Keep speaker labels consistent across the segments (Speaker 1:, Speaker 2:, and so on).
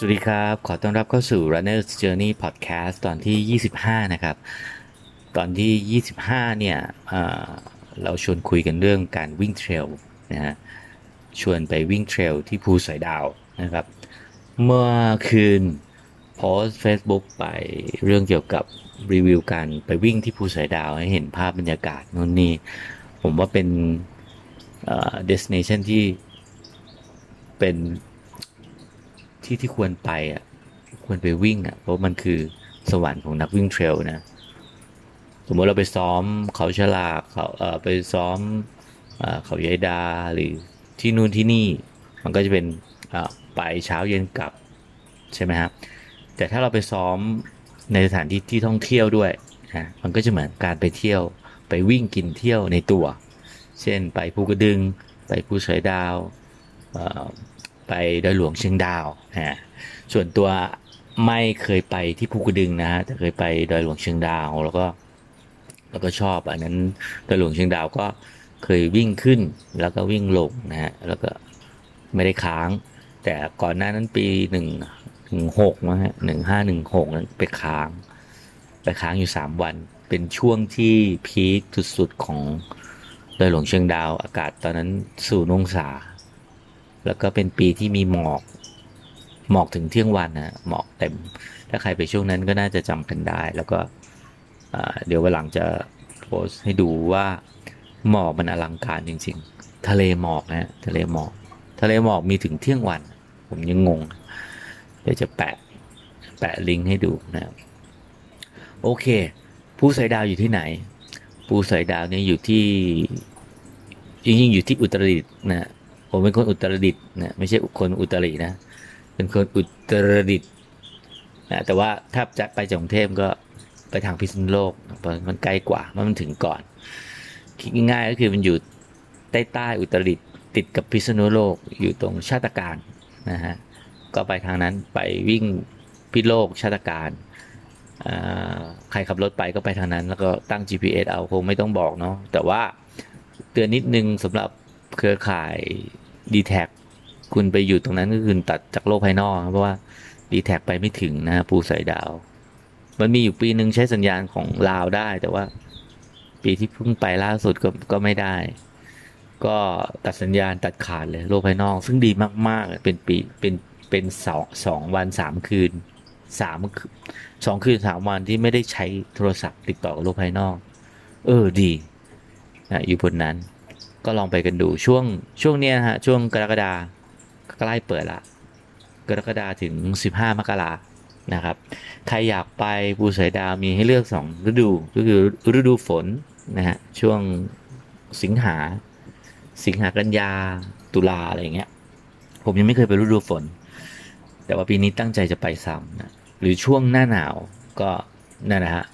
Speaker 1: สวัสดีครับ ขอต้อนรับเข้าสู่ Runner's Journey Podcast ตอนที่ 25 นะครับ ตอนที่ 25 เนี่ยเอ่อเราชวนคุยกันเรื่องการวิ่งเทรลนะฮะ ชวนไปวิ่งเทรลที่ภูสอยดาวนะครับ เมื่อคืนโพสต์ Facebook ไปเรื่องเกี่ยวกับรีวิวการไปวิ่งที่ภูสอยดาว ให้เห็นภาพบรรยากาศนู่นนี่ ผมว่าเป็นเอ่อ destination ที่เป็น ที่ที่ควรไปอะควรไปวิ่งอะเพราะมันคือสวรรค์ของนักวิ่งเทรลนะสมมติเราไปซ้อมเขาฉลากเขาเอ่อไปซ้อมเอ่อเขายายดาหรือที่นู่นที่นี่มันก็จะเป็นอ่อไปเช้าเย็นกลับใช่ไหมครับแต่ถ้าเราไปซ้อมในสถานที่ที่ท่องเที่ยวด้วยนะมันก็จะเหมือนการไปเที่ยว ไปวิ่งกินเที่ยวในตัว เช่นไปภูกระดึง ไปภูสอยดาวอ่อ ไปดอยหลวงเชียงดาวฮะส่วนตัวไม่เคยไปที่ภูกระดึงนะฮะแต่เคยไปดอยหลวงเชียงดาวแล้วก็ แล้วก็ชอบอันนั้นดอยหลวงเชียงดาวก็เคยวิ่งขึ้นแล้วก็วิ่งลงนะฮะแล้วก็ไม่ได้ค้าง แต่ก่อนหน้านั้นปีหนึ่งหนึ่งหกนะฮะหนึ่งห้าหนึ่งหกนั้นไปค้าง ไปค้างอยู่สามวัน เป็นช่วงที่พีคสุดๆของดอยหลวงเชียงดาว อากาศตอนนั้นศูนย์องศา แล้วก็เป็นปีที่มีหมอกหมอกถึงเที่ยงวันนะหมอกเต็ม ถ้าใครไปช่วงนั้นก็น่าจะจำกันได้ แล้วก็เดี๋ยววันหลังจะโพสให้ดูว่าหมอกมันอลังการจริง ๆ ทะเลหมอกนะทะเลหมอก ทะเลหมอกมีถึงเที่ยงวัน ผมยังงง เดี๋ยวจะแปะแปะลิงก์ให้ดูนะครับโอเค ผู้สอยดาวอยู่ที่ไหน ผู้สอยดาวเนี่ยอยู่ที่จริงๆอยู่ที่อุตรดิตถ์นะ ผมเป็นคนอุตรดิตถ์นะไม่ใช่คนอุตรินะ เป็นคนอุตรดิตถ์นะแต่ว่าถ้าจะไปจากกรุงเทพก็ไปทางพิษณุโลกเพราะมันใกล้กว่ามันถึงก่อน คิดง่ายๆก็คือมันอยู่ใต้ใต้อุตรดิตถ์ติดกับพิษณุโลกอยู่ตรงชาติการนะฮะก็ไปทางนั้นไปวิ่งพิโลกชาติการใครขับรถไปก็ไปทางนั้น แล้วก็ตั้ง GPS เอาคงไม่ต้องบอกเนาะแต่ว่าเตือนนิดนึงสำหรับ เครือข่าย d t แทคุณไปอยู่ตรงนั้นก็คือตัดจากโลกภายนอกเพราะว่า d t แทไปไม่ถึงนะฮะภูสายดาว มันมีอยู่ปีหนึ่งใช้สัญญาณของลาวได้ แต่ว่า ปีที่เพิ่งไปล่าสุดก็ก็ไม่ได้ ก็ตัดสัญญาณตัดขาดเลยโลกภายนอก ซึ่งดีมากๆ เป็นปีเป็นเป็นสองสองวันสามคืนสามสองคืนสามวันที่ไม่ได้ใช้โทรศัพท์ติดต่อกับโลกภายนอก เออดีนะอยู่บนนั้น ก็ลองไปกันดูช่วงช่วงเนี้ยนะฮะช่วงกรกฎาใกล้เปิดละกรกฎาถึง 15 มกรานะครับ ใครอยากไปภูสอยดาวมีให้เลือก 2 ฤดูก็คือฤดูฝนนะฮะช่วงสิงหา สิงหากันยาตุลาอะไรอย่างเงี้ย ผมยังไม่เคยไปฤดูฝน แต่ว่าปีนี้ตั้งใจจะไปซ้ำนะหรือช่วงหน้าหนาวก็นั่นนะฮะ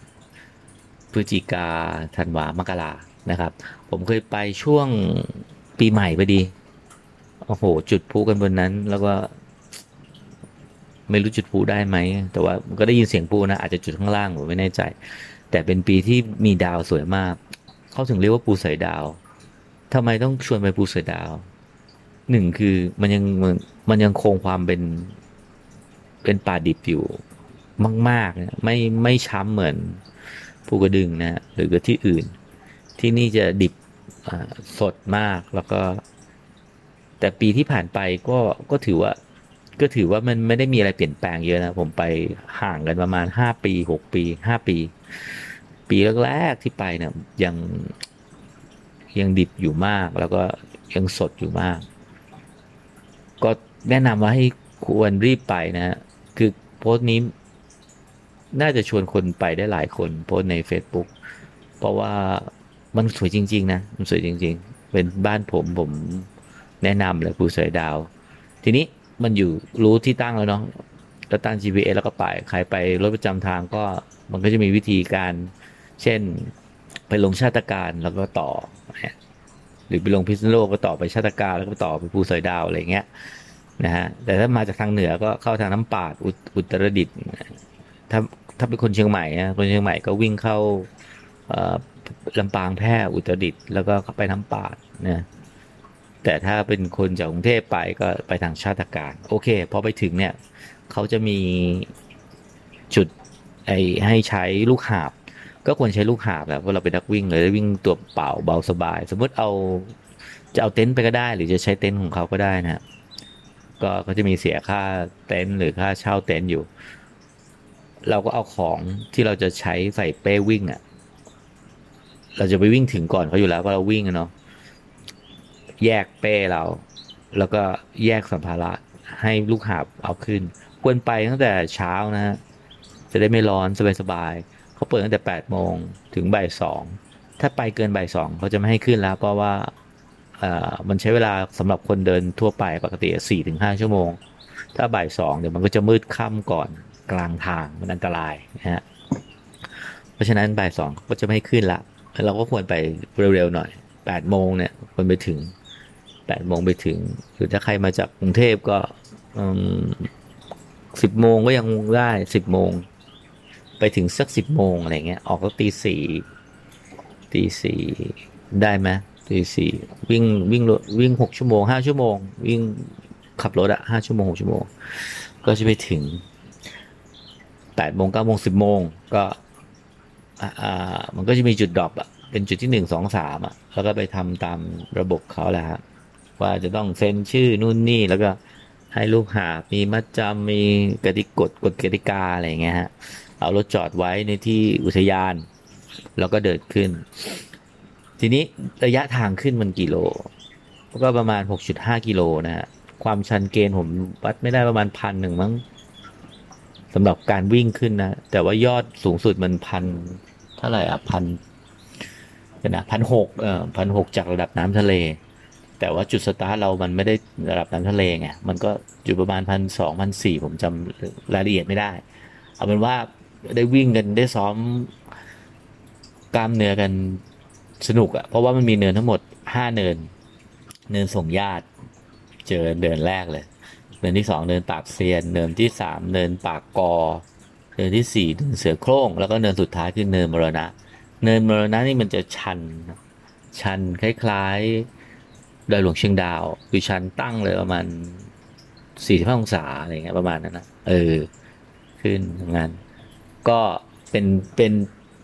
Speaker 1: พฤศจิกาธันวามกรา นะครับ ผมเคยไปช่วงปีใหม่พอดี โอ้โห จุดพลุกันบนนั้น แล้วก็ ไม่รู้จุดพลุได้ไหม แต่ว่าก็ได้ยินเสียงพลุนะ อาจจะจุดข้างล่างผมไม่แน่ใจ แต่เป็นปีที่มีดาวสวยมาก เขาถึงเรียกว่าปูสายดาวทำไมต้องชวนไปปูสายดาว หนึ่งคือมันยังมันยังคงความเป็น เป็นป่าดิบอยู่มากๆ ไม่ไม่ช้ำเหมือนภูกระดึงนะหรือก็ที่อื่น ที่นี่จะดิบสดมากแล้วก็ แต่ปีที่ผ่านไปก็ก็ถือว่า ก็ถือว่ามันไม่ได้มีอะไรเปลี่ยนแปลงเยอะนะ ผมไปห่างกันประมาณห้าปีหกปีห้าปี ปีแรกๆที่ไปเนี่ยยังยังดิบอยู่มาก แล้วก็ยังสดอยู่มาก ก็แนะนำว่าให้ควรรีบไปนะฮะคือโพสต์นี้น่าจะชวนคนไปได้หลายคนโพสต์ใน Facebook เพราะว่า มันสวยจริง ๆ นะ มันสวยจริง ๆ เป็นบ้านผมผมแนะนำเลยภูสอยดาว ทีนี้มันอยู่รู้ที่ตั้งแล้วเนาะก็ตั้ง GPS แล้วก็ไปใครไปรถประจำทางก็มันก็จะมีวิธีการ เช่นไปลงชาติการแล้วก็ต่อ หรือไปลงพิษณุโลกก็ต่อไปชาติการแล้วก็ต่อไปภูสอยดาวอะไรเงี้ยนะฮะแต่ถ้ามาจากทางเหนือก็เข้าทางน้ำปาดอุอุตรดิตถ์ถ้าถ้าเป็นคนเชียงใหม่นะคนเชียงใหม่ก็วิ่งเข้า ลำปางแพร่อุตรดิตถ์แล้วก็ไปน้ำปาดนะแต่ถ้าเป็นคนจากกรุงเทพไปก็ไปทางชาติการโอเคพอไปถึงเนี่ยเขาจะมีจุดไอให้ใช้ลูกหาบ ก็ควรใช้ลูกหาบแหละเพราะเราเป็นนักวิ่งเลยวิ่งตัวเปล่าเบาสบาย สมมติเอาจะเอาเต็นท์ไปก็ได้ หรือจะใช้เต็นท์ของเขาก็ได้นะก็ก็จะมีเสียค่าเต็นท์หรือค่าเช่าเต็นท์อยู่ เราก็เอาของที่เราจะใช้ใส่เป้วิ่งอะ่ะ เราจะไปวิ่งถึงก่อนเขาอยู่แล้วเพราะเราวิ่งอะเนาะแยกเป้เรา แล้วก็แยกสัมภาระให้ลูกหาบเอาขึ้น ควรไปตั้งแต่เช้านะฮะจะได้ไม่ร้อนสบายๆเขาเปิดตั้งแต่แปดโมงถึงบ่ายสองถ้าไปเกินบ่ายสองเขาจะไม่ให้ขึ้นแล้ว เพราะว่ามันใช้เวลาสำหรับคนเดินทั่วไปปกติสี่ถึงห้าชั่วโมง ถ้าบ่ายสองเดี๋ยวมันก็จะมืดค่ำก่อนกลางทางมันอันตรายนะฮะเพราะฉะนั้นบ่ายสองก็จะไม่ให้ขึ้นละ เราก็ควรไปเร็วๆหน่อยแปดโมงเนี่ยควรไปถึงแปดโมงไปถึงหรือถ้าใครมาจากกรุงเทพก็สิบโมงก็ยังได้สิบโมง ไปถึงสักสิบโมงอะไรเงี้ยออกก็ตีสี่ตีสี่ได้ไหมตีสี่วิ่งวิ่งวิ่งหกชั่วโมงห้าชั่วโมง วิ่งขับรถอะห้าชั่วโมงหกชั่วโมง ก็จะไปถึงแปดโมงเก้าโมงสิบโมงก็ อ่ามันก็จะมีจุดดรอปอะเป็นจุดที่หนึ่งสองสามอะแล้วก็ไปทำตามระบบเขาแหละว่าจะต้องเซ็นชื่อนู่นนี่แล้วก็ให้ลูกหามีมัดจำมีกติกฎกฎกติกาอะไรเงี้ยฮะเอารถจอดไว้ในที่อุทยาน แล้วก็เดินขึ้น ทีนี้ระยะทางขึ้นมันกี่โล ก็ประมาณ 6.5 กิโลนะฮะความชันเกณฑ์ผมวัดไม่ได้ประมาณพันหนึ่งมั้งสำหรับการวิ่งขึ้นนะ แต่ว่ายอดสูงสุดมันพัน ท่าไหร่อะพันนะพันหกเอ่อพันหกจากระดับน้ำทะเล แต่ว่าจุดสตาร์ทเรามันไม่ได้ระดับน้ำทะเลไงมันก็อยู่ประมาณพันสองพันสี่ผมจำรายละเอียดไม่ได้ เอาเป็นว่าได้วิ่งกันได้ซ้อมกล้ามเนื้อกันสนุกอะเพราะว่ามันมีเนินทั้งหมดห้าเนิน เนินส่งญาติเจอเดินแรกเลย เนินที่สองเนินปากเซียน เนินที่สามเนินปากกอ เนินที่สี่เนินเสือโคร่งแล้วก็เนินสุดท้ายคือเนินมรณะ เนินมรณะนี่มันจะชัน ชันคล้ายๆดอยหลวงเชียงดาว คือชันตั้งเลยประมาณสี่สิบห้าองศาอะไรเงี้ยประมาณนั้นนะเออ ขึ้นงานก็เป็นเป็น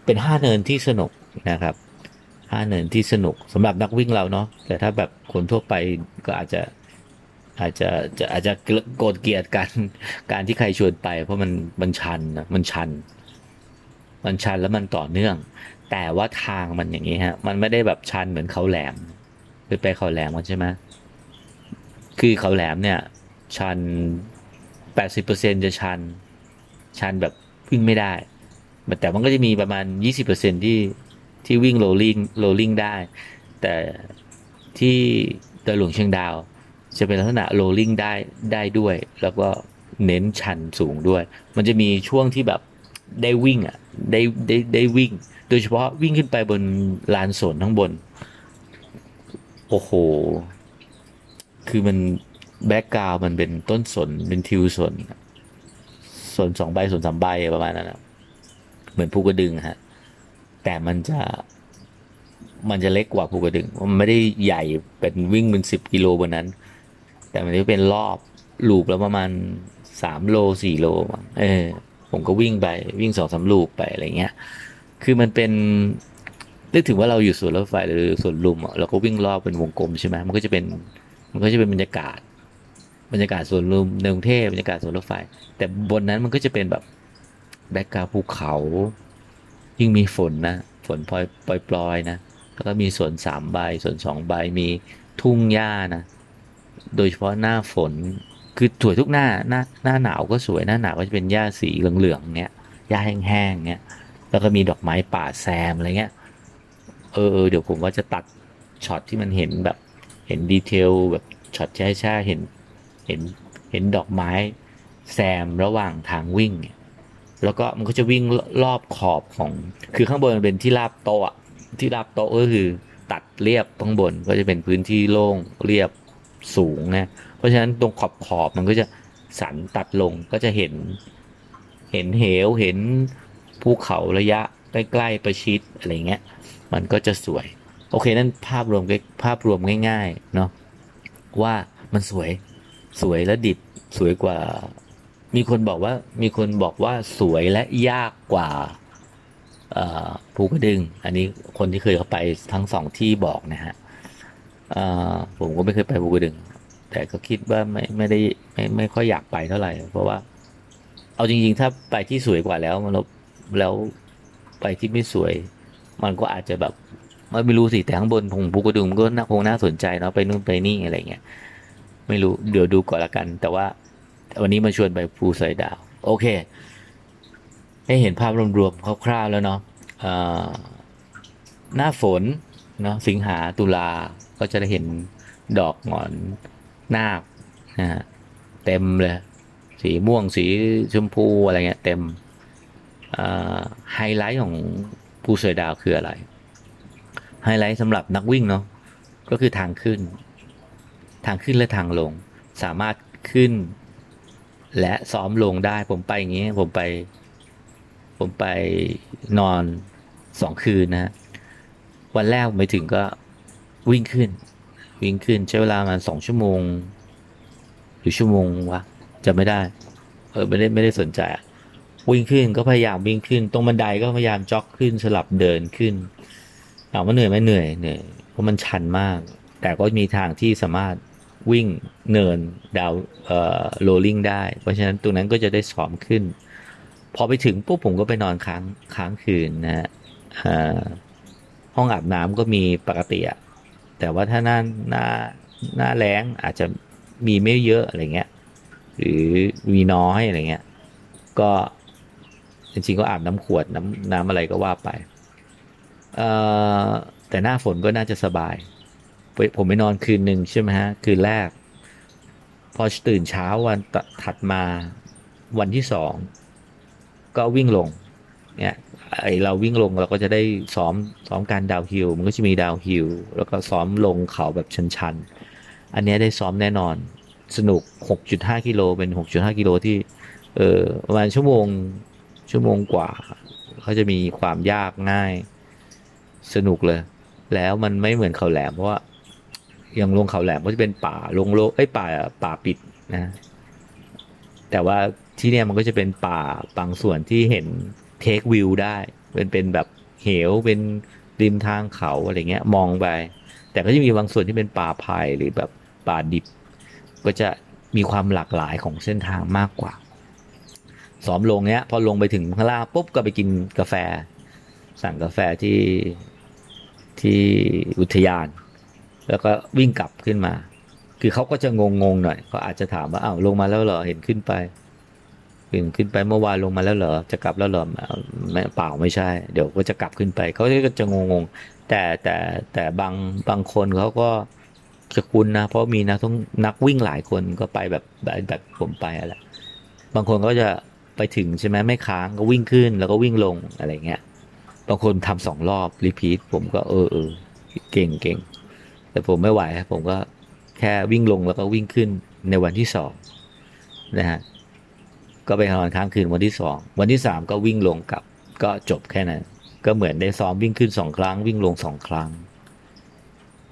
Speaker 1: เป็นห้าเนินที่สนุกนะครับห้าเนินที่สนุกสำหรับนักวิ่งเราเนาะแต่ถ้าแบบคนทั่วไปก็อาจจะ อาจจะจะอาจจะโกรธเกลียดกันการที่ใครชวนไป เพราะมันมันชันนะมันชัน มันชันแล้วมันต่อเนื่อง แต่ว่าทางมันอย่างนี้ฮะ มันไม่ได้แบบชันเหมือนเขาแหลมไปไปเขาแหลมกันใช่ไหมคือเขาแหลมเนี่ย ชันแปดสิบเปอร์เซ็นต์จะชัน ชันแบบวิ่งไม่ได้ แต่มันก็จะมีประมาณยี่สิบเปอร์เซ็นต์ที่ที่วิ่ง rolling rolling ได้ แต่ที่ดอยหลวงเชียงดาว จะเป็นลักษณะ rolling ได้ได้ด้วย แล้วก็เน้นชันสูงด้วย มันจะมีช่วงที่แบบได้วิ่งอะได้ได้ได้วิ่ง โดยเฉพาะวิ่งขึ้นไปบนลานสนข้างบน โอ้โห คือมัน background มันเป็นต้นสนเป็นทิวสนสนสองใบสนสามใบประมาณนั้นนะเหมือนภูกระดึงฮะ แต่มันจะมันจะเล็กกว่าภูกระดึง มันไม่ได้ใหญ่เป็นวิ่งเป็นสิบกิโลบนนั้น แต่มันจะเป็นรอบ loop แล้วประมาณสามโลสี่โลเออ ผมก็วิ่งไปวิ่งสองสามลูปไปอะไรเงี้ย คือมันเป็นนึกถึงว่าเราอยู่สวนรถไฟหรือสวนลุมอะเราก็วิ่งรอบเป็นวงกลมใช่ไหมมันก็จะเป็น มันก็จะเป็นบรรยากาศ บรรยากาศสวนลุมในกรุงเทพบรรยากาศสวนรถไฟ แต่บนนั้นมันก็จะเป็นแบบแบ็กกราวภูเขา ยิ่งมีฝนนะฝนปล่อยปล่อยปลอยนะแล้วก็มีสวนสามใบสวนสองใบมีทุ่งหญ้านะ โดยเฉพาะหน้าฝนคือสวยทุกหน้าหน้าหน้าหนาวก็สวยหน้าหนาวก็จะเป็นหญ้าสีเหลืองๆเนี้ยหญ้าแห้งๆเนี้ยแล้วก็มีดอกไม้ป่าแซมอะไรเงี้ยเออเดี๋ยวผมว่าจะตัดช็อตที่มันเห็นแบบ เห็น detail แบบช็อตแช่ๆเห็นเห็นเห็นดอกไม้แซมระหว่างทางวิ่ง แล้วก็มันก็จะวิ่งรอบขอบของ คือข้างบนเป็นที่ราบโต๊ะที่ราบโต๊ะก็คือตัดเรียบข้างบนก็จะเป็นพื้นที่โล่งเรียบ สูงนะเพราะฉะนั้นตรงขอบขอบมันก็จะสันตัดลงก็จะเห็น เห็นเหวเห็นภูเขาระยะใกล้ๆประชิดอะไรเงี้ยมันก็จะสวย โอเคนั่นภาพรวมภาพรวมง่ายๆเนาะว่ามันสวยสวยและดิบสวยกว่า มีคนบอกว่ามีคนบอกว่าสวยและยากกว่าภูกระดึง อันนี้คนที่เคยเข้าไปทั้งสองที่บอกนะฮะ ผมก็ไม่เคยไปภูกระดึง แต่ก็คิดว่าไม่ไม่ได้ไม่ไม่ค่อยอยากไปเท่าไหร่ เพราะว่า เอาจริง ๆ ถ้าไปที่สวยกว่าแล้วมันแล้วไปที่ไม่สวย มันก็อาจจะแบบไม่รู้สิแต่ข้างบนของภูกระดึงก็น่าคงน่าสนใจเนาะไปนู่นไปนี่อะไรเงี้ยไม่รู้เดี๋ยวดูก่อนละกัน แต่ว่าวันนี้มาชวนไปภูสอยดาว โอเค ให้เห็นภาพรวมๆคร่าวๆแล้วเนาะหน้าฝนเนาะสิงหาตุลา ก็จะได้เห็นดอกหงอนนาคนะฮะเต็มเลย สีม่วงสีชมพูอะไรเงี้ยเต็มไฮไลท์ของภูเสอดาวคืออะไร ไฮไลท์สำหรับนักวิ่งเนาะก็คือทางขึ้น ทางขึ้นและทางลง สามารถขึ้น และซ้อมลงได้ผมไปอย่างนี้ผมไป ผมไปนอนสองคืนนะ วันแรกไปถึงก็ วิ่งขึ้น วิ่งขึ้นใช้เวลามาสองชั่วโมงหรือชั่วโมงวะจะไม่ได้ เออไม่ได้ไม่ได้สนใจวิ่งขึ้นก็พยายามวิ่งขึ้น ตรงบันไดก็พยายามจ็อกขึ้นสลับเดินขึ้นถามว่าเหนื่อยไหมเหนื่อยเหนื่อยเพราะมันชันมาก แต่ก็มีทางที่สามารถวิ่งเนินดาวเอ่อโรลลิ่งได้ เพราะฉะนั้นตรงนั้นก็จะได้ซ้อมขึ้น พอไปถึงปุ๊บผมก็ไปนอนค้างค้างคืนนะฮะห้องอาบน้ำก็มีปกติอะ แต่ว่าถ้าหน้าหน้าหน้าแรงอาจจะมีไม่เยอะอะไรเงี้ย หรือมีน้อยอะไรเงี้ย ก็จริงๆก็อาบน้ำขวดน้ำน้ำอะไรก็ว่าไปแต่หน้าฝนก็น่าจะสบาย ผมไปนอนคืนหนึ่งใช่ไหมฮะ คืนแรก พอตื่นเช้าวันถัดมาวันที่สอง ก็วิ่งลงเนี่ย ไอเราวิ่งลงเราก็จะได้ซ้อมซ้อมการดาวฮิลมันก็จะมีดาวฮิลแล้วก็ซ้อมลงเขาแบบชันๆ อันนี้ได้ซ้อมแน่นอนสนุก 6.5 กิโลเป็น 6.5 กิโลที่ เออประมาณชั่วโมงชั่วโมงกว่าเขาจะมีความยากง่าย สนุกเลย แล้วมันไม่เหมือนเขาแหลม เพราะว่าอย่างลงเขาแหลมก็จะเป็นป่าลงโลไอ้ป่าป่าปิดนะ แต่ว่าที่เนี่ยมันก็จะเป็นป่าบางส่วนที่เห็น เทควิวได้เป็นเป็นแบบเหวเป็นริมทางเขาอะไรเงี้ย มองไป แต่ก็จะมีบางส่วนที่เป็นป่าไผ่หรือแบบป่าดิบ ก็จะมีความหลากหลายของเส้นทางมากกว่าสอมลงเนี้ย พอลงไปถึงข้างล่างปุ๊บก็ไปกินกาแฟ สั่งกาแฟที่ที่อุทยาน แล้วก็วิ่งกลับขึ้นมา คือเขาก็จะงงงหน่อยเขาอาจจะถามว่าอ้าวลงมาแล้วเหรอเห็นขึ้นไป เห็นขึ้นไปเมื่อวานลงมาแล้วเหรอจะกลับแล้วเหรอไม่เปล่าไม่ใช่ เดี๋ยวก็จะกลับขึ้นไปเขาก็จะงงงแต่แต่แต่บางบางคนเขาก็จะคุ้นะ เพราะมีนักต้องนักวิ่งหลายคนก็ไปแบบแบบแบบผมไปอะไรบางคนก็จะไปถึงใช่ไหมไม่ค้างก็วิ่งขึ้นแล้วก็วิ่งลงอะไรเงี้ยบางคนทำสองรอบรีพีทผมก็เออเออเก่งเก่งแต่ผมไม่ไหวครับผมก็แค่วิ่งลงแล้วก็วิ่งขึ้นในวันที่สองนะฮะ ก็ไปนอนค้างคืนวันที่สองวันที่สามก็วิ่งลงกลับ ก็จบแค่นั้น ก็เหมือนได้ซ้อมวิ่งขึ้นสองครั้ง วิ่งลงสองครั้ง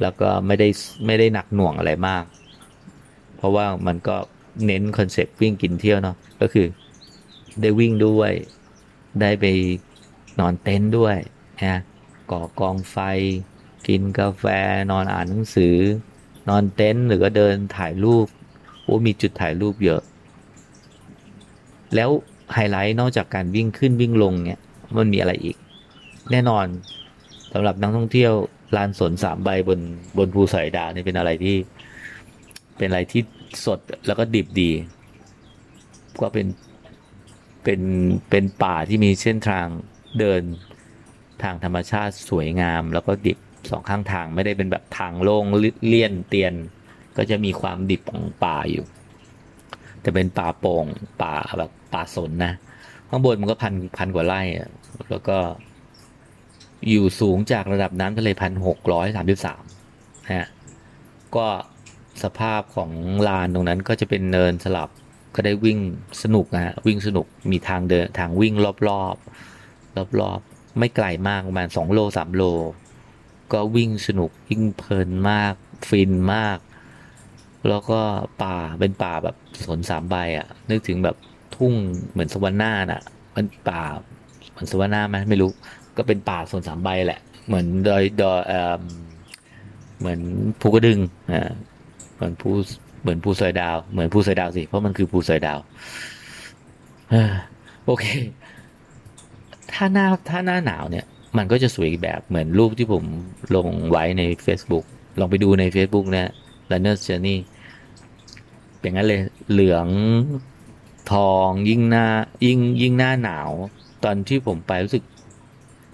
Speaker 1: แล้วก็ไม่ได้ไม่ได้หนักหน่วงอะไรมาก เพราะว่ามันก็เน้นคอนเซปต์วิ่งกินเที่ยวเนาะก็คือได้วิ่งด้วยได้ไปนอนเต็นท์ด้วยนะก่อกองไฟ กินกาแฟ นอนอ่านหนังสือ นอนเต็นท์หรือก็เดินถ่ายรูปโอ้มีจุดถ่ายรูปเยอะ แล้วไฮไลท์นอกจากการวิ่งขึ้นวิ่งลงเนี่ยมันมีอะไรอีก แน่นอนสำหรับนักท่องเที่ยวลานสนสามใบบนบนภูสายดาวนี่เป็นอะไรที่ เป็นอะไรที่สดแล้วก็ดิบดี ก็เป็นเป็นเป็นป่าที่มีเส้นทางเดินทางธรรมชาติสวยงาม แล้วก็ดิบสองข้างทางไม่ได้เป็นแบบทางโล่งเลี่ยนเตียน ก็จะมีความดิบของป่าอยู่ จะเป็นป่าโป่งป่าแบบ ป่าสนนะข้างบนมันก็พันพันกว่าไร่แล้วก็อยู่สูงจากระดับน้ำทะเลพันหกร้อยสามสิบสามฮะก็สภาพของลานตรงนั้นก็จะเป็นเนินสลับก็ได้วิ่งสนุกนะฮะวิ่งสนุกมีทางเดินทางวิ่งรอบรอบรอบรอบไม่ไกลมากประมาณสองโลสามโล ก็วิ่งสนุกวิ่งเพลินมาก ฟินมาก แล้วก็ป่าเป็นป่าแบบสนสามใบอะ่ะนึกถึงแบบ ทุ่งเหมือนสวรรค์หน้าน่ะ มันป่าเหมือนสวรรค์หน้าไหมไม่รู้ ก็เป็นป่าส่วนสามใบแหละ เหมือนดอยดอยเอ่อเหมือนภูกระดึงอ่าเหมือนภูเหมือนภูสอยดาว เหมือนภูสอยดาวสิ เพราะมันคือภูสอยดาวอโอเค ถ้าหน้าถ้าหน้าหนาวเนี่ย มันก็จะสวยอีกแบบเหมือนรูปที่ผมลงไว้ใน Facebook ลองไปดูใน Facebook นะ Runner's Journey อย่างนั้นเลยเหลือง ทองยิ่งหน้ายิ่งยิ่งหน้าหนาว ตอนที่ผมไปรู้สึก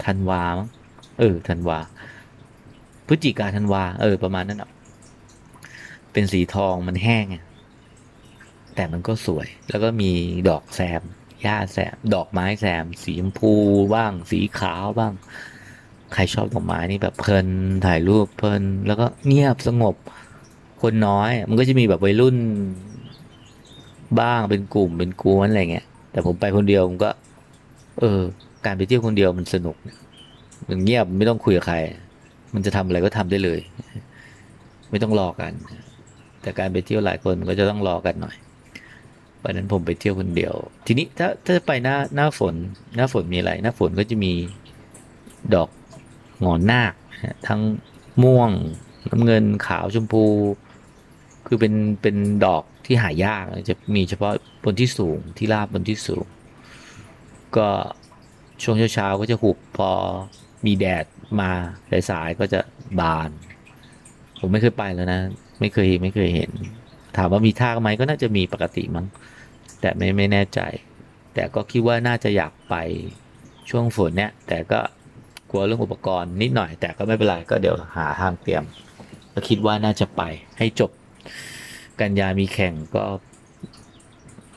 Speaker 1: ธันวามั้งเออธันวาพฤศจิกาธันวา เออ ประมาณนั้นอะเป็นสีทองมันแห้งอะแต่มันก็สวย แล้วก็มีดอกแซมหญ้าแซม ดอกไม้แซม สีชมพูบ้าง สีขาวบ้าง ใครชอบดอกไม้นี่แบบเพลิน ถ่ายรูปเพลิน แล้วก็เงียบสงบ คนน้อย มันก็จะมีแบบวัยรุ่น บ้างเป็นกลุ่มเป็นกวนอะไรเงี้ย แต่ผมไปคนเดียวผมก็ เออ การไปเที่ยวคนเดียวมันสนุกมันเงียบไม่ต้องคุยกับใคร มันจะทำอะไรก็ทำได้เลย ไม่ต้องรอกัน แต่การไปเที่ยวหลายคนมันก็จะต้องรอกันหน่อยวันนั้นผมไปเที่ยวคนเดียว ทีนี้ถ้าถ้าไปหน้าหน้าฝน หน้าฝนมีอะไร หน้าฝนก็จะมีดอกหงอนนาคทั้งม่วงน้ำเงินขาวชมพู คือเป็นเป็นดอก ที่หายากจะมีเฉพาะบนที่สูงที่ราบบนที่สูง ก็ช่วงเช้าๆก็จะหุบพอมีแดดมาสายๆก็จะบาน ผมไม่เคยไปแล้วนะ ไม่เคยไม่เคยเห็น ถามว่ามีท่าไหมก็น่าจะมีปกติมั้งแต่ไม่ไม่แน่ใจ แต่ก็คิดว่าน่าจะอยากไปช่วงฝนเนี่ย แต่ก็กลัวเรื่องอุปกรณ์นิดหน่อย แต่ก็ไม่เป็นไรก็เดี๋ยวหาทางเตรียมก็คิดว่าน่าจะไปให้จบ กันยามีแข่งก็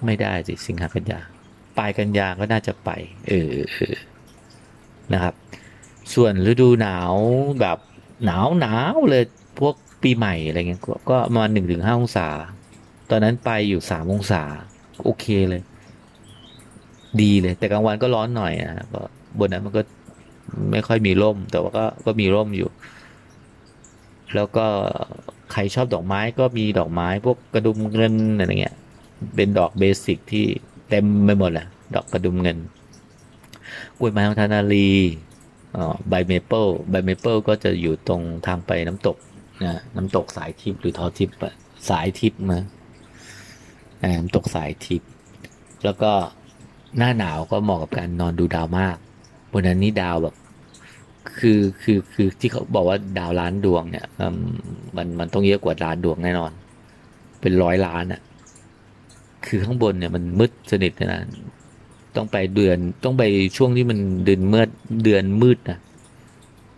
Speaker 1: ไม่ได้สิสิงหากันยาปลายกันยาก็น่าจะไปเออนะครับ ส่วนฤดูหนาวแบบหนาวหนาวเลยพวกปีใหม่อะไรเงี้ยก็ประมาณหนึ่งถึงห้าองศา ตอนนั้นไปอยู่สามองศา โอเคเลย ดีเลย แต่กลางวันก็ร้อนหน่อยอะก็บนนั้นมันก็ไม่ค่อยมีร่ม แต่ว่าก็ก็มีร่มอยู่ แล้วก็ ใครชอบดอกไม้ก็มีดอกไม้ พวกกระดุมเงินอะไรเงี้ย เป็นดอก basic ที่เต็มไปหมดแหละดอกกระดุมเงินกล้วยไม้รองเท้านารีใบเมเปิลใบเมเปิลก็จะอยู่ตรงทางไปน้ำตกนะน้ำตกสายทิพย์หรือทอทิพย์อะสายทิพย์มาอ่าน้ำตกสายทิพย์แล้วก็หน้าหนาวก็เหมาะกับการนอนดูดาวมากบนนั้นนี่ดาวแบบ คือคือคือที่เขาบอกว่าดาวล้านดวงเนี่ยมันมันต้องเยอะกว่าล้านดวงแน่นอน เป็นร้อยล้านอะคือข้างบนเนี่ยมันมืดสนิทนะต้องไปเดือนต้องไปช่วงที่มันเดือนเมื่อเดือนมืดนะ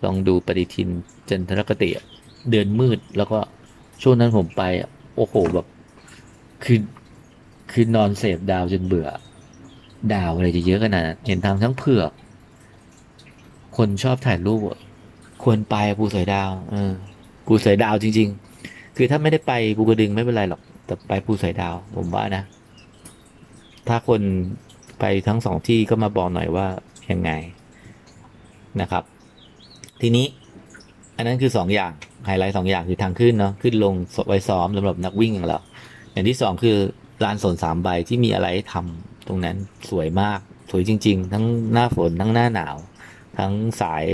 Speaker 1: ลองดูปฏิทินจันทรคติเดือนมืดแล้วก็ช่วงนั้นผมไปโอ้โหแบบคือคือนอนเสพดาวจนเบื่อ ดาวอะไรจะเยอะขนาดเห็นทางทั้งเผือก คนชอบถ่ายรูปอะควรไปภูสอยดาวเออภูสอยดาวจริง ๆ คือถ้าไม่ได้ไปภูกระดึงไม่เป็นไรหรอก แต่ไปภูสอยดาว ผมว่านะ ถ้าคนไปทั้งสองที่ก็มาบอกหน่อยว่ายังไงนะครับ ทีนี้ อันนั้นคือสองอย่างไฮไลท์สองอย่างคือทางขึ้นเนาะขึ้นลงไว้ซ้อมสำหรับนักวิ่งอย่างเราอย่างที่สองคือลานสนสามใบที่มีอะไรให้ทำตรงนั้นสวยมาก สวยจริง ๆ ทั้งหน้าฝนทั้งหน้าหนาว ทั้งสาย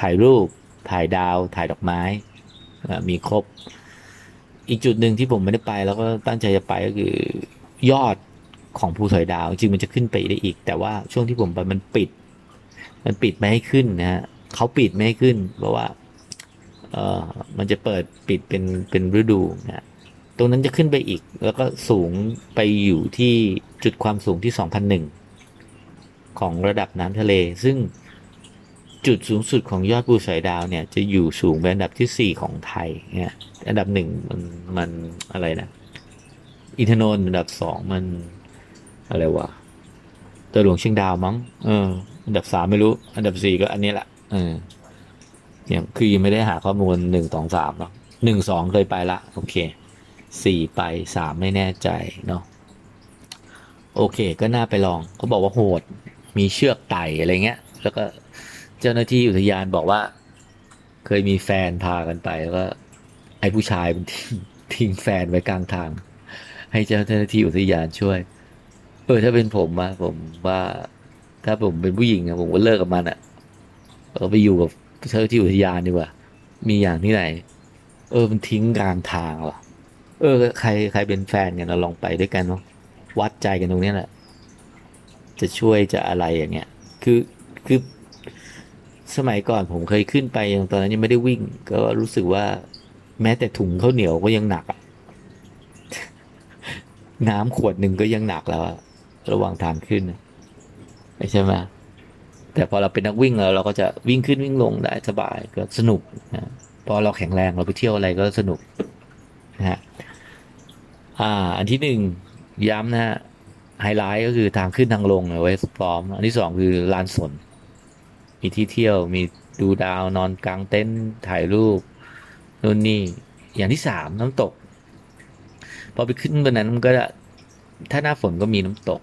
Speaker 1: ถ่ายรูป ถ่ายดาว ถ่ายดอกไม้ มีครบ อีกจุดหนึ่งที่ผมไม่ได้ไป แล้วก็ตั้งใจจะไปก็คือยอดของภูสอยดาว จริงมันจะขึ้นไปได้อีก แต่ว่าช่วงที่ผมไปมันปิด มันปิดไม่ให้ขึ้นนะฮะเขาปิดไม่ให้ขึ้น เพราะว่าเออมันจะเปิดปิดเป็นเป็นฤดูนะตรงนั้นจะขึ้นไปอีก แล้วก็สูงไปอยู่ที่จุดความสูงที่ 2001 ของระดับน้ำทะเล ซึ่ง จุดสูงสุดของยอดภูสอยดาวเนี่ยจะอยู่สูงเป็นอันดับที่ 4 ของไทยเนี่ยอันดับหนึ่งมันมันอะไรนะอินทนนท์อันดับสองมันอะไรวะตัวหลวงเชียงดาวมั้งเอออันดับสามไม่รู้ อันดับสี่ก็อันนี้แหละเอออย่างคือยังไม่ได้หาข้อมูลหนึ่งสองสามเนาะหนึ่งสองเคยไปละโอเคสี่ไปสามไม่แน่ใจเนาะโอเค ก็น่าไปลองเขาบอกว่าโหด มีเชือกไต่อะไรเงี้ย แล้วก็ เจ้าหน้าที่อุทยานบอกว่า เคยมีแฟนพากันไปแล้วก็ไอ้ผู้ชายมันทิ้งทิ้งแฟนไว้กลางทาง ให้เจ้าหน้าที่อุทยานช่วย เออถ้าเป็นผมอะผมว่า ถ้าผมเป็นผู้หญิงอะผมก็เลิกกับมันอะเออไปอยู่กับเช่าที่อุทยานดีกว่า มีอย่างที่ไหน เออมันทิ้งกลางทางว่ะ เออ ใครใครเป็นแฟนกันเราลองไปด้วยกันเนาะวัดใจกันตรงนี้แหละจะช่วยจะอะไรอย่างเงี้ย คือคือ สมัยก่อนผมเคยขึ้นไปยังตอนนั้นยังไม่ได้วิ่ง ก็รู้สึกว่าแม้แต่ถุงข้าวเหนียวก็ยังหนักน้ำขวดหนึ่งก็ยังหนักแล้วระหว่างทางขึ้นใช่ไหมแต่พอเราเป็นนักวิ่งแล้วเราก็จะวิ่งขึ้นวิ่งลงได้สบายก็สนุกนะพอเราแข็งแรงเราไปเที่ยวอะไรก็สนุกนะฮะอ่า อันที่หนึ่งย้ำนะฮะไฮไลท์ก็คือทางขึ้นทางลงไว้ซ้อม อันที่สองคือลานสน มีที่เที่ยวมีดูดาวนอนกลางเต็นท์ถ่ายรูปนู่นนี่อย่างที่สามน้ำตก พอไปขึ้นบนนั้นมันก็ถ้าหน้าฝนก็มีน้ำตก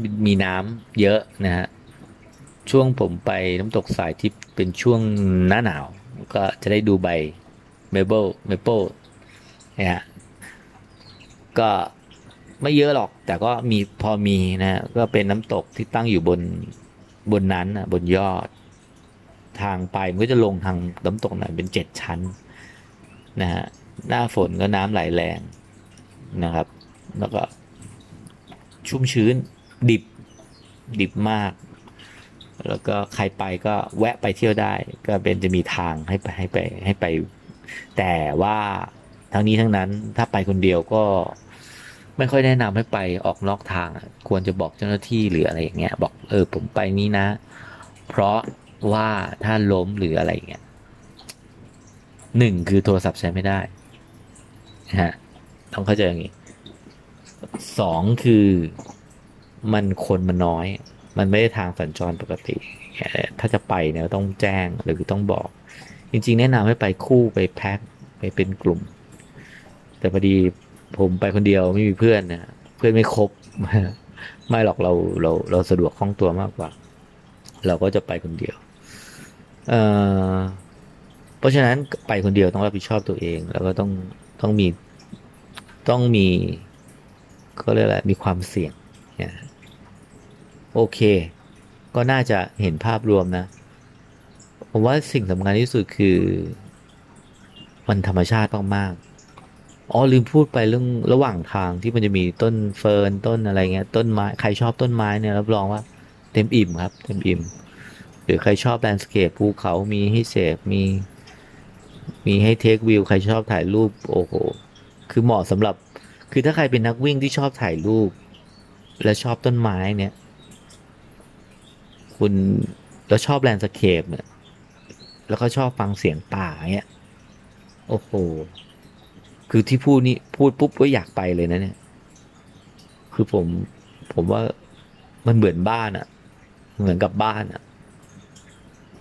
Speaker 1: มีมีน้ำเยอะนะฮะช่วงผมไปน้ำตกสายทิพย์เป็นช่วงหน้าหนาว ก็จะได้ดูใบเมเปิลเมเปิลนะฮะก็ไม่เยอะหรอก แต่ก็มีพอมีนะฮะก็เป็นน้ำตกที่ตั้งอยู่บน บนนั้นอะบนยอด ทางไปมันก็จะลงทางน้ำตกหน่อยเป็นเจ็ดชั้นนะฮะหน้าฝนก็น้ำไหลแรงนะครับ แล้วก็ชุ่มชื้นดิบดิบมาก แล้วก็ใครไปก็แวะไปเที่ยวได้ ก็เป็นจะมีทางให้ไปให้ไปให้ไป แต่ว่าทั้งนี้ทั้งนั้นถ้าไปคนเดียวก็ ไม่ค่อยแนะนำให้ไปออกนอกทางควรจะบอกเจ้าหน้าที่หรืออะไรอย่างเงี้ย บอกเออผมไปนี้นะ เพราะว่าถ้าล้มหรืออะไรอย่างเงี้ยหนึ่งคือโทรศัพท์ใช้ไม่ได้ฮะต้องเข้าใจอย่างนี้สองคือมันคนมันน้อย มันไม่ได้ทางสัญจรปกติ ถ้าจะไปเนี่ยต้องแจ้งหรือต้องบอก จริง ๆ แนะนำให้ไปคู่ไปแพ็คไปเป็นกลุ่ม แต่พอดี ผมไปคนเดียวไม่มีเพื่อนนะเพื่อนไม่ครบ ไม่หรอกเราเราเราสะดวกคล่องตัวมากกว่า เราก็จะไปคนเดียวเอ่อเพราะฉะนั้นไปคนเดียวต้องรับผิดชอบตัวเอง แล้วก็ต้องต้องมีต้องมีก็เรียกอะไรมีความเสี่ยงเนี่ยโอเค ก็น่าจะเห็นภาพรวมนะผมว่าสิ่งสำคัญที่สุดคือ มันธรรมชาติมากๆ อ๋อลืมพูดไปเรื่องระหว่างทางที่มันจะมีต้นเฟิร์นต้นอะไรเงี้ย ต้นไม้ใครชอบต้นไม้เนี่ยรับรองว่า เต็มอิ่มครับ เต็มอิ่ม หรือใครชอบ landscape ภูเขามีให้เสพมี มีให้ take view ใครชอบถ่ายรูปโอ้โหคือเหมาะสำหรับ คือถ้าใครเป็นนักวิ่งที่ชอบถ่ายรูป และชอบต้นไม้เนี่ย คุณแล้วชอบ landscape เนี่ยแล้วก็ชอบฟังเสียงป่าเนี่ยโอ้โห คือที่พูดนี่พูดปุ๊บก็อยากไปเลยนะเนี่ย คือผมผมว่ามันเหมือนบ้านอะเหมือนกับบ้านอะ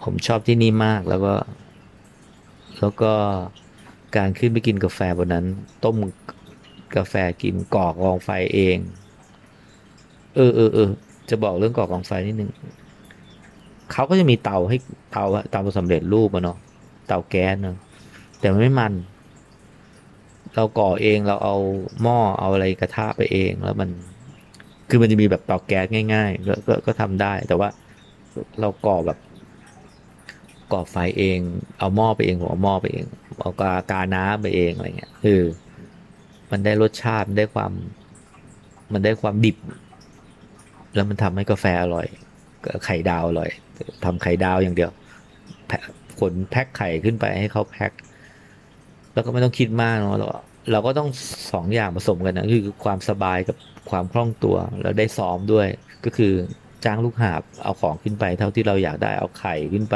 Speaker 1: ผมชอบที่นี่มากแล้วก็ แล้วก็การขึ้นไปกินกาแฟบนนั้น ต้มกาแฟกินก่อกองไฟเอง เออเออเออจะบอกเรื่องก่อกองไฟนิดนึงเขาก็จะมีเตาให้เตาเตาสำเร็จรูปอะเนาะเตาแก๊สเนาะแต่มันไม่มัน เราก่อเองเราเอาหม้อเอาอะไรกระทะไปเองแล้วมัน คือมันจะมีแบบเตาแก๊สง่ายๆก็ก็ก็ทำได้ แต่ว่าเราก่อแบบ ก่อไฟเอง เอาหม้อไปเองผมเอาหม้อไปเอง เอากากาน้ำไปเองอะไรเงี้ยเออมันได้รสชาติมันได้ความ มันได้ความดิบ แล้วมันทำให้กาแฟอร่อยไข่ดาวอร่อยทำไข่ดาวอย่างเดียวขนแพ็คไข่ขึ้นไปให้เขาแพ็ค แล้วก็ไม่ต้องคิดมากเนาะเราเราก็ต้องสองอย่างผสมกันนะคือความสบายกับความคล่องตัว แล้วได้ซ้อมด้วย ก็คือจ้างลูกหาบเอาของขึ้นไป เท่าที่เราอยากได้เอาไข่ขึ้นไป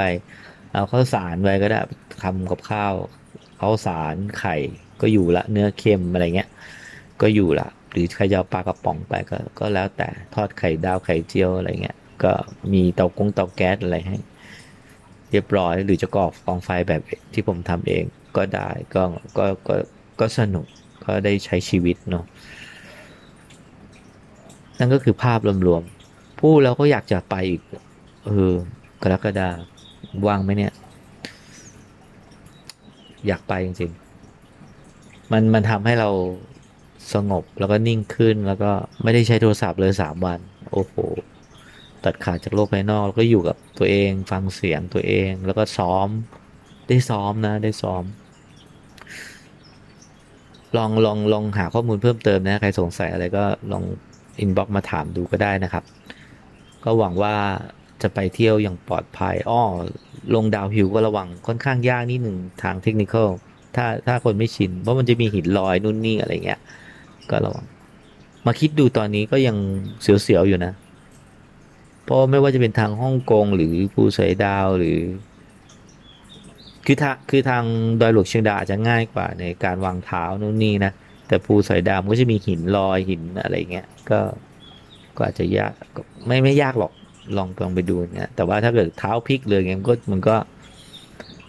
Speaker 1: เอาข้าวสารไว้ก็ได้ทำกับข้าวข้าวสารไข่ก็อยู่ละ เนื้อเค็มอะไรเงี้ย ก็อยู่ละหรือใครจะเอาปลากระป๋องไปก็ก็แล้วแต่ทอดไข่ดาวไข่เจียวอะไรเงี้ยก็มีเตากงเตาแก๊สอะไรให้ เรียบร้อยหรือจะก่อกองไฟแบบที่ผมทำเอง ก็ได้ก็ก็ก็ก็สนุกก็ได้ใช้ชีวิตเนาะนั่นก็คือภาพรวมๆพูดแล้วก็อยากจะไปอีกเออกรกฎาว่างไหมเนี่ย อยากไปจริงๆ มันมันทำให้เราสงบแล้วก็นิ่งขึ้นแล้วก็ไม่ได้ใช้โทรศัพท์เลยสามวัน โอ้โห ตัดขาดจากโลกภายนอกแล้วก็อยู่กับตัวเองฟังเสียงตัวเองแล้วก็ซ้อมได้ซ้อมนะได้ซ้อม ลองลองลองหาข้อมูลเพิ่มเติมนะ ใครสงสัยอะไรก็ลอง inbox มาถามดูก็ได้นะครับ ก็หวังว่าจะไปเที่ยวอย่างปลอดภัยอ้อลง downhill ก็ระวังค่อนข้างยากนิดหนึ่งทางเทคนิคถ้าถ้าคนไม่ชิน เพราะมันจะมีหินลอยนู่นนี่อะไรเงี้ย ก็ระวัง มาคิดดูตอนนี้ก็ยังเสียวๆอยู่นะ เพราะไม่ว่าจะเป็นทางฮ่องกงหรือภูสอยดาวหรือ คือทางคือทางดอยหลวงเชียงดาวอาจจะง่ายกว่าในการวางเท้านู่นนี่นะแต่ภูสอยดาวมันก็จะมีหินลอยหินอะไรเงี้ยก็ก็อาจจะยากไม่ไม่ยากหรอกลองลองไปดูเนี่ยแต่ว่าถ้าเกิดเท้าพลิกเลยเงี้ยมันก็มันก็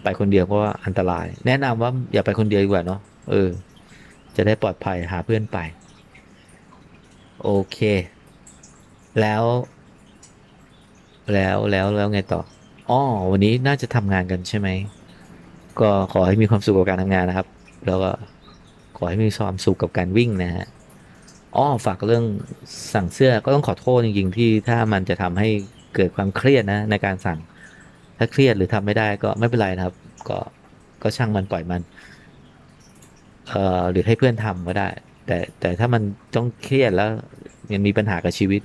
Speaker 1: ไปคนเดียวเพราะว่าอันตราย แนะนำว่าอย่าไปคนเดียวดีกว่าเนาะเออ จะได้ปลอดภัยหาเพื่อนไป โอเค แล้ว แล้วแล้วแล้วไงต่ออ๋อวันนี้น่าจะทำงานกันใช่ไหม ก็ขอให้มีความสุขกับการทำงานนะครับ แล้วก็ขอให้มีความสุขกับการวิ่งนะฮะอ๋อฝากเรื่องสั่งเสื้อก็ต้องขอโทษจริง ๆ ที่ถ้ามันจะทำให้เกิดความเครียดนะในการสั่ง ถ้าเครียดหรือทำไม่ได้ก็ไม่เป็นไรนะครับ ก็ก็ช่างมันปล่อยมันเอ่อหรือให้เพื่อนทำก็ได้ แต่แต่ถ้ามันต้องเครียดแล้วยังมีปัญหากับชีวิต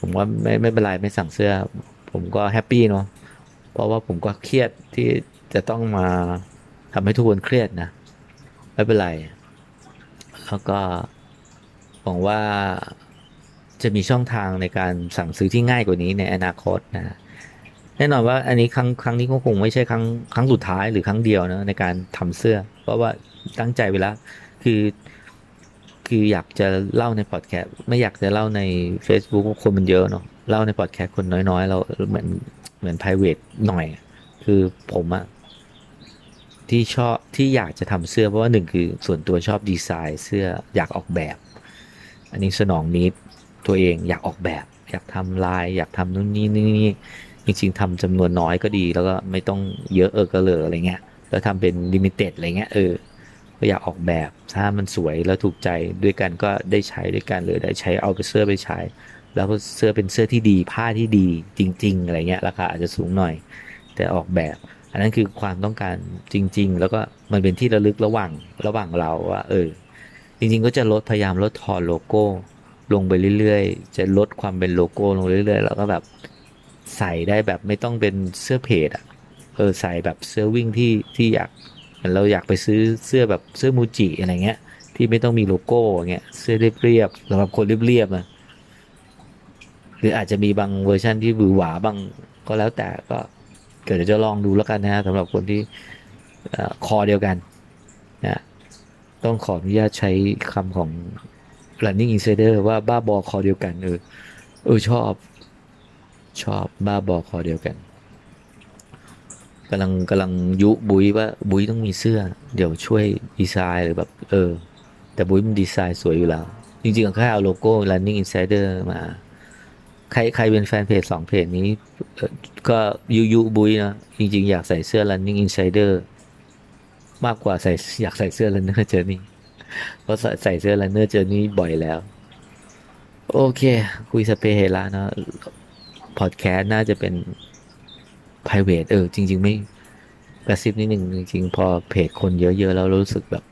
Speaker 1: ผมว่าไม่ไม่เป็นไรไม่สั่งเสื้อ ผมก็แฮปปี้เนาะเพราะว่าผมก็เครียดที่ จะต้องมาทำให้ทุกคนเครียดนะไม่เป็นไร แล้วก็หวังว่าจะมีช่องทางในการสั่งซื้อที่ง่ายกว่านี้ในอนาคตนะแน่นอนว่าอันนี้ครั้งครั้งนี้ก็คงไม่ใช่ครั้งครั้งสุดท้ายหรือครั้งเดียวนะในการทำเสื้อ เพราะว่าตั้งใจไว้แล้วคือคืออยากจะเล่าในพอดแคสต์ไม่อยากจะเล่าใน Facebook คนมันเยอะเนาะเล่าในพอดแคสต์คนน้อยๆ เราเหมือนเหมือน p r i v a t หน่อย คือผมอะ ที่ชอบที่อยากจะทำเสื้อเพราะว่าหนึ่งคือส่วนตัวชอบดีไซน์เสื้ออยากออกแบบ อันนี้สนอง need ตัวเองอยากออกแบบ อยากทำลาย อยากทำนู่นนี่นี่จริงๆทำจำนวนน้อยก็ดี แล้วก็ไม่ต้องเยอะเออก็เลยอะไรเงี้ยแล้วทำเป็น limited อะไรเงี้ยเออก็อยากออกแบบถ้ามันสวยแล้วถูกใจด้วยกันก็ได้ใช้ด้วยกันเลยได้ใช้เอาไปเสื้อไปใช้ แล้วเสื้อเป็นเสื้อที่ดีผ้าที่ดีจริง ๆอะไรเงี้ยราคาอาจจะสูงหน่อย แต่ออกแบบ อันนั้นคือความต้องการจริง ๆ แล้วก็มันเป็นที่ระลึกระหว่างระหว่างเราว่า เออ จริง ๆ ก็จะลดพยายามลดทอนโลโก้ ลงไปเรื่อยๆ จะลดความเป็นโลโก้ลงเรื่อยๆ แล้วก็แบบใส่ได้แบบไม่ต้องเป็นเสื้อเพจอะเออใส่แบบเสื้อวิ่งที่ที่อยากเราอยากไปซื้อเสื้อแบบเสื้อมูจิอะไรเงี้ย ที่ไม่ต้องมีโลโก้เงี้ยเสื้อเรียบๆสำหรับคนเรียบๆนะหรืออาจจะมีบางเวอร์ชันที่หวือหวาบางก็แล้วแต่ก็ เกิดจะลองดูแล้วกันนะฮะสำหรับคนที่คอเดียวกันนะต้องขออนุญาตใช้คำของ running insider ว่าบ้าบอคอเดียวกันเออเออชอบชอบบ้าบอคอเดียวกันกำลังกำลังยุบุยว่าบุยต้องมีเสื้อ เดี๋ยวช่วยดีไซน์หรือแบบ เออ แต่บุยมันดีไซน์สวยอยู่แล้ว จริงๆก็แค่เอาโลโก้ running insider มา ใครใครเป็นแฟนเพจสองเพจนี้ ก็ยุยุบุยนะ จริง ๆ อยากใส่เสื้อ running insider มากกว่าใส่อยากใส่เสื้อ runner journey เพราะใส่เสื้อ runner journey บ่อยแล้ว โอเค คุยสเปเฮละเนาะพอดแคสต์น่าจะเป็น private เออ จริง ๆ ไม่กระซิบนิดหนึ่งจริง ๆ พอเพจคนเยอะ ๆ แล้วรู้สึกแบบ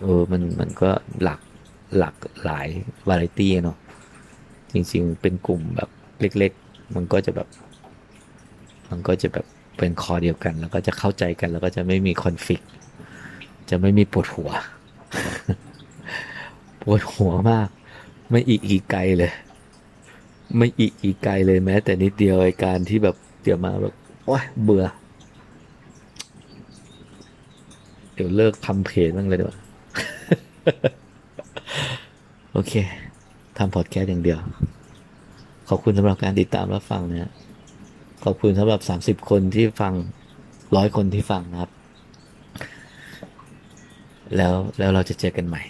Speaker 1: เออมันมันก็หลักหลักหลายวาไรตี้เนาะ จริง ๆ เป็นกลุ่มแบบเล็ก ๆ มันก็จะแบบ มันก็จะแบบเป็นคอเดียวกัน แล้วก็จะเข้าใจกัน แล้วก็จะไม่มีคอนฟ lict จะไม่มีปวดหัว ปวดหัวมาก ไม่อีกอีกไกลเลย ไม่อีกอีกไกลเลยแม้ แต่นิดเดียวไอการที่แบบเดี๋ยวมาแบบโอ้ยเบื่อ เดี๋ยวเลิกทำเพจบ้างเลยดีกว่า โอเค ทำพอดแคสต์อย่างเดียว ขอบคุณสำหรับการติดตามรับฟังนะขอบคุณสำหรับสามสิบคนที่ฟังร้อยคนที่ฟังนะครับ แล้วแล้วเราจะเจอกันใหม่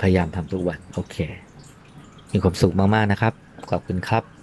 Speaker 1: พยายามทำทุกวัน โอเค มีความสุขมาก ๆ นะครับ ขอบคุณครับ